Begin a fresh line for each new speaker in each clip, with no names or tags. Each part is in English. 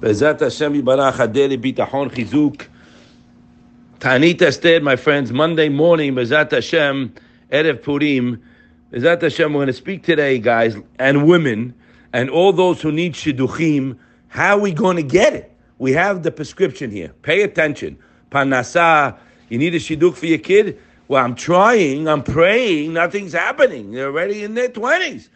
Bezat Hashem Yibarach Adeli Bitachon Chizuk. Tanit Esther, my friends, Monday morning, Bezat Hashem, Erev Purim. Bezat Hashem, we're going to speak today, guys, and women, and all those who need Shidduchim. How are we going to get it? We have the prescription here. Pay attention. Panasa, you need a Shidduch for your kid? Well, I'm trying, I'm praying, nothing's happening. They're already in their 20s.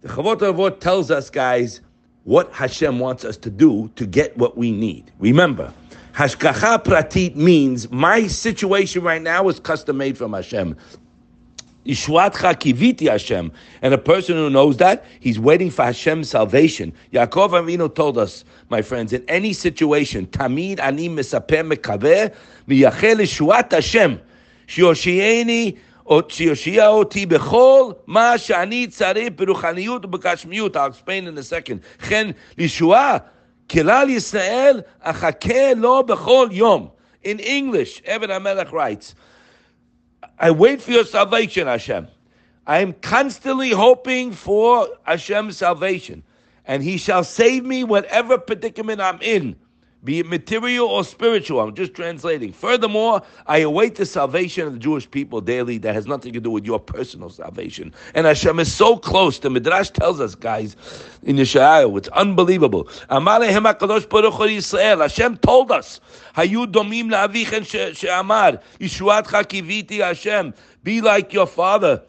The Chavot Avot tells us, guys, what Hashem wants us to do to get what we need. Remember, Hashgacha Pratit means my situation right now is custom made from Hashem. Ishwatcha kiviti Hashem. And a person who knows that, he's waiting for Hashem's salvation. Yaakov Avinu told us, my friends, in any situation, Tamid ani mesapeh mekaveh miyachel Hashem. Shioshieni שיושיע אותי בכל מה שאני צריך ברוחניות ובגשמיות. I'll explain in a second. כן, לישועה, כלל ישראל, אחכה לו בכל יום. In English, Evan HaMelech writes, I wait for your salvation, Hashem. I am constantly hoping for Hashem's salvation, and He shall save me whatever predicament I'm in be it material or spiritual. I'm just translating. Furthermore, I await the salvation of the Jewish people daily that has nothing to do with your personal salvation. And Hashem is so close. The Midrash tells us, guys, in Yeshayahu, it's unbelievable. Hashem told us, Hayu domim Hashem, be like your father,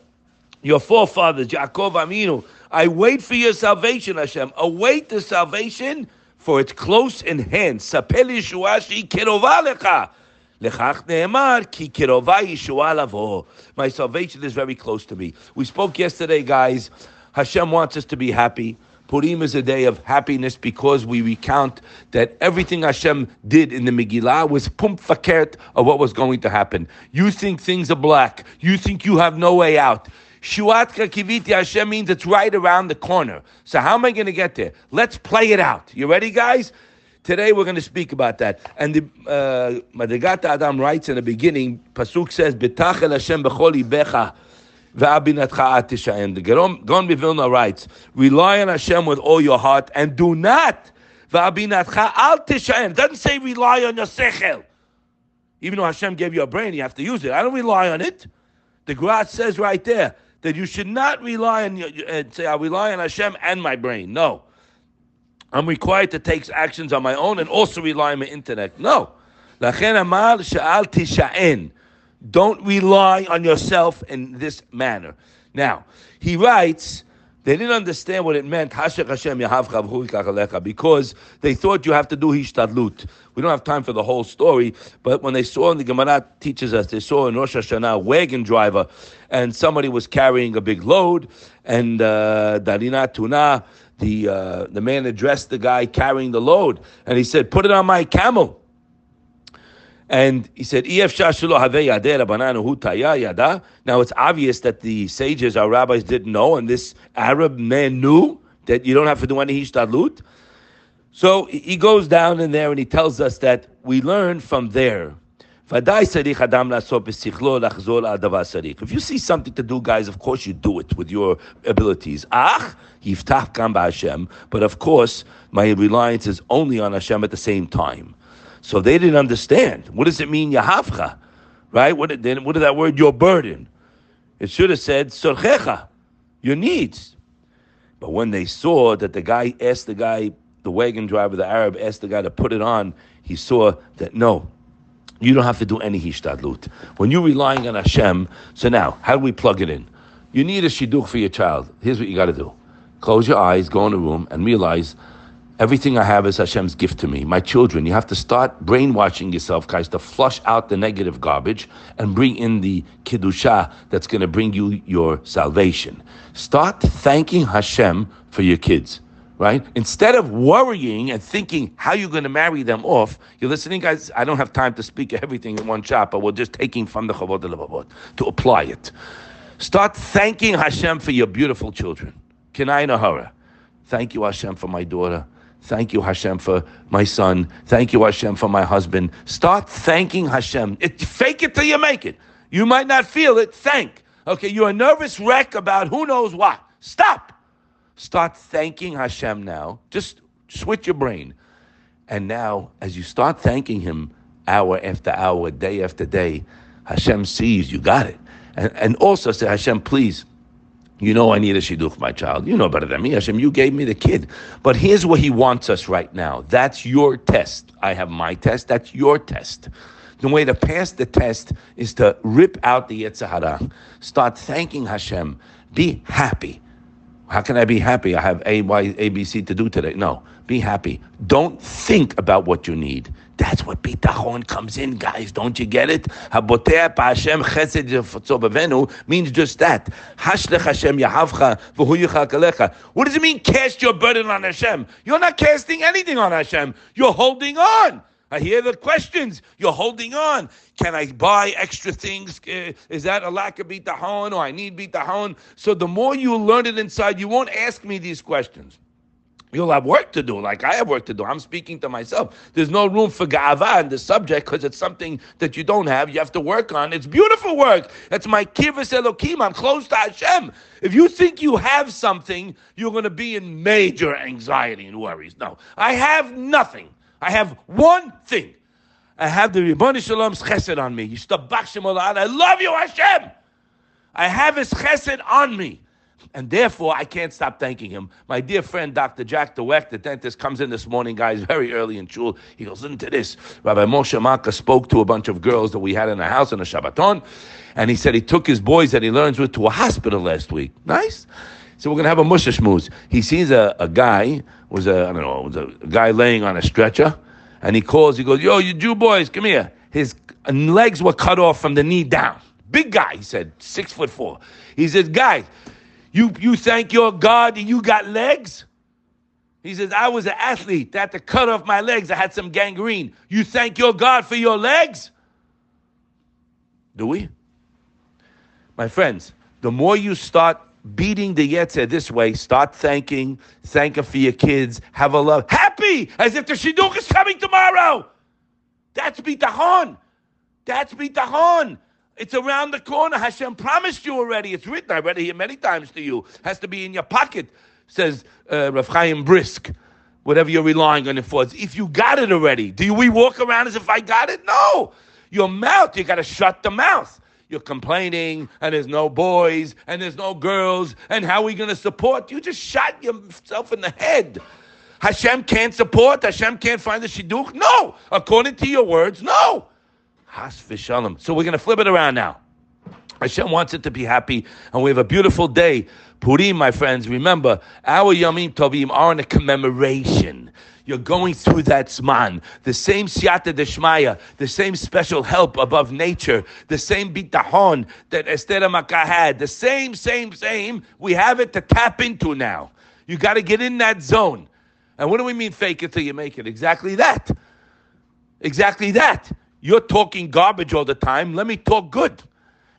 your forefathers, Yaakov Avinu. I wait for your salvation, Hashem. Await the salvation for it's close in hand. Yeshua. My salvation is very close to me. We spoke yesterday, guys. Hashem wants us to be happy. Purim is a day of happiness because we recount that everything Hashem did in the Megillah was punkt farkert of what was going to happen. You think things are black. You think you have no way out. Shuatka kiviti Hashem means it's right around the corner. So how am I going to get there? Let's play it out. You ready, guys? Today we're going to speak about that. And the uh, Madrigat Adam writes in the beginning, Pasuk says, "Betachel Hashem b'chol ibecha." The Gaon Vilna writes, rely on Hashem with all your heart and do not al. Doesn't say rely on your sechel. Even though Hashem gave you a brain, you have to use it. I don't rely on it. The Grat says right there, that you should not rely on uh, say, I rely on Hashem and my brain. No. I'm required to take actions on my own and also rely on my intellect. No. Don't rely on yourself in this manner. Now, he writes, they didn't understand what it meant, because they thought you have to do hishtadlut. We don't have time for the whole story, but when they saw, and the Gemara teaches us, they saw in Rosh Hashanah a wagon driver, and somebody was carrying a big load, and uh, Tuna, the, uh, the man addressed the guy carrying the load, and he said, put it on my camel. And he said, Now it's obvious that the sages, our rabbis, didn't know, and this Arab man knew that you don't have to do any hishtadlut. So he goes down in there and he tells us that we learn from there. If you see something to do, guys, of course you do it with your abilities. Ach, But of course, my reliance is only on Hashem at the same time. So they didn't understand. What does it mean, Yahavcha? Right? What did, that word, your burden? It should have said, Sorchecha, your needs. But when they saw that the guy asked the guy, the wagon driver, the Arab, asked the guy to put it on, he saw that no, you don't have to do any hishtadlut. When you're relying on Hashem, so now, how do we plug it in? You need a shidduch for your child. Here's what you got to do. Close your eyes, go in a room, and realize Everything I have is Hashem's gift to me. My children, you have to start brainwashing yourself, guys, to flush out the negative garbage and bring in the kiddusha that's going to bring you your salvation. Start thanking Hashem for your kids, right? Instead of worrying and thinking how you're going to marry them off, you're listening, guys. I don't have time to speak everything in one shot, but we're just taking from the Chavod Levavot to apply it. Start thanking Hashem for your beautiful children. Kenai Nahara. Thank you, Hashem, for my daughter. Thank you, Hashem, for my son. Thank you, Hashem, for my husband. Start thanking Hashem. It, fake it till you make it. You might not feel it. Thank. Okay, you're a nervous wreck about who knows what. Stop. Start thanking Hashem now. Just switch your brain. And now, as you start thanking Him hour after hour, day after day, Hashem sees you got it. And, and also say, Hashem, please, you know I need a shidduch, my child. You know better than me, Hashem. You gave me the kid. But here's what He wants us right now. That's your test. I have my test. That's your test. The way to pass the test is to rip out the Yetzer Start thanking Hashem. Be happy. How can I be happy? I have A, Y, A, B, C to do today. No, be happy. Don't think about what you need. That's what bitachon comes in, guys. Don't you get it? Habotea Hashem chesed means just that. Hashlech Hashem yahavcha v'hu What does it mean? Cast your burden on Hashem. You're not casting anything on Hashem. You're holding on. I hear the questions. You're holding on. Can I buy extra things? Uh, is that a lack of bitahon or I need bitahon? So the more you learn it inside, you won't ask me these questions. You'll have work to do, like I have work to do. I'm speaking to myself. There's no room for gava in the subject because it's something that you don't have. You have to work on. It's beautiful work. It's my kivus elokim. I'm close to Hashem. If you think you have something, you're going to be in major anxiety and worries. No, I have nothing. I have one thing. I have the Ribbon Shalom's chesed on me. I love you, Hashem. I have his chesed on me. And therefore, I can't stop thanking him. My dear friend, Dr. Jack DeWeck, the dentist, comes in this morning, guys, very early in shul. He goes, listen to this. Rabbi Moshe Malka spoke to a bunch of girls that we had in the house on a Shabbaton, and he said he took his boys that he learns with to a hospital last week. Nice. So we're going to have a Moshe musha He sees a, a guy, was a, I don't know, was a guy laying on a stretcher, and he calls, he goes, yo, you Jew boys, come here. His legs were cut off from the knee down. Big guy, he said, six foot four. He says, guys, you, you thank your God that you got legs? He says, I was an athlete. They had to cut off my legs. I had some gangrene. You thank your God for your legs? Do we? My friends, the more you start beating the Yetzer this way, start thanking, thank Him for your kids, have a love, happy, as if the Shidduch is coming tomorrow. That's bitachon. That's bitachon. It's around the corner. Hashem promised you already. It's written. I read it here many times to you. Has to be in your pocket, says uh, Rav Chaim Brisk. Whatever you're relying on it for. If you got it already, do we walk around as if I got it? No. Your mouth, you got to shut the mouth. You're complaining, and there's no boys, and there's no girls, and how are we going to support? You just shot yourself in the head. Hashem can't support. Hashem can't find the shidduch. No, according to your words, no. V'shalom. So we're going to flip it around now. Hashem wants it to be happy, and we have a beautiful day. Purim, my friends, remember, our Yomim Tovim are in a commemoration. You're going through that Zman, the same Siyata Deshmaya, the same special help above nature, the same bitahon that Esther Makkah had, the same, same, same. We have it to tap into now. You got to get in that zone. And what do we mean fake it till you make it? Exactly that. Exactly that. You're talking garbage all the time. Let me talk good.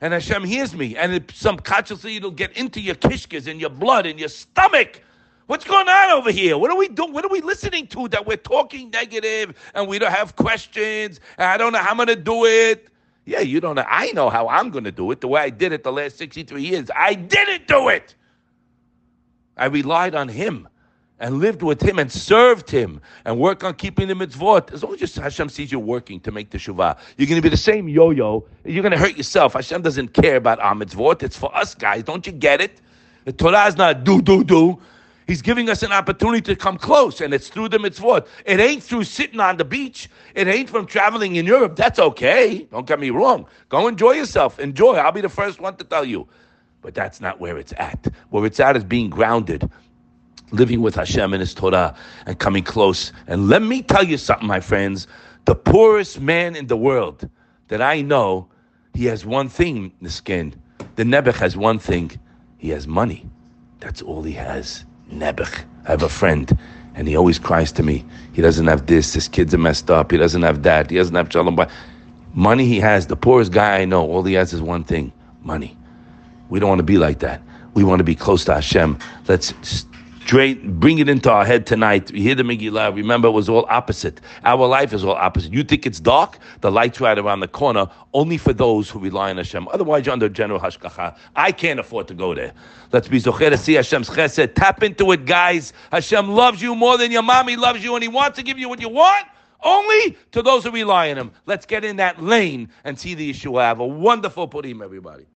And Hashem hears me. And it, subconsciously it'll get into your kishkas and your blood and your stomach. What's going on over here? What are we doing? What are we listening to that we're talking negative and we don't have questions? And I don't know how I'm going to do it. Yeah, you don't know. I know how I'm going to do it the way I did it the last 63 years. I didn't do it. I relied on Him and lived with him and served him and work on keeping the mitzvot, as long as Hashem sees you working to make the shuvah, you're going to be the same yo-yo. You're going to hurt yourself. Hashem doesn't care about our mitzvot. It's for us guys. Don't you get it? The Torah is not do, do, do. He's giving us an opportunity to come close, and it's through the mitzvot. It ain't through sitting on the beach. It ain't from traveling in Europe. That's okay. Don't get me wrong. Go enjoy yourself. Enjoy. I'll be the first one to tell you. But that's not where it's at. Where it's at is being grounded living with Hashem and His Torah and coming close. And let me tell you something, my friends. The poorest man in the world that I know, he has one thing in the skin. The Nebuch has one thing. He has money. That's all he has. Nebuch. I have a friend, and he always cries to me. He doesn't have this. His kids are messed up. He doesn't have that. He doesn't have shalom. Money he has. The poorest guy I know, all he has is one thing: money. We don't want to be like that. We want to be close to Hashem. Let's bring it into our head tonight. We hear the Megillah. Remember, it was all opposite. Our life is all opposite. You think it's dark? The light's right around the corner, only for those who rely on Hashem. Otherwise, you're under general hashgacha. I can't afford to go there. Let's be zocher to see Hashem's chesed. Tap into it, guys. Hashem loves you more than your mommy loves you, and He wants to give you what you want. Only to those who rely on Him. Let's get in that lane and see the Yeshua. Have a wonderful Purim, everybody.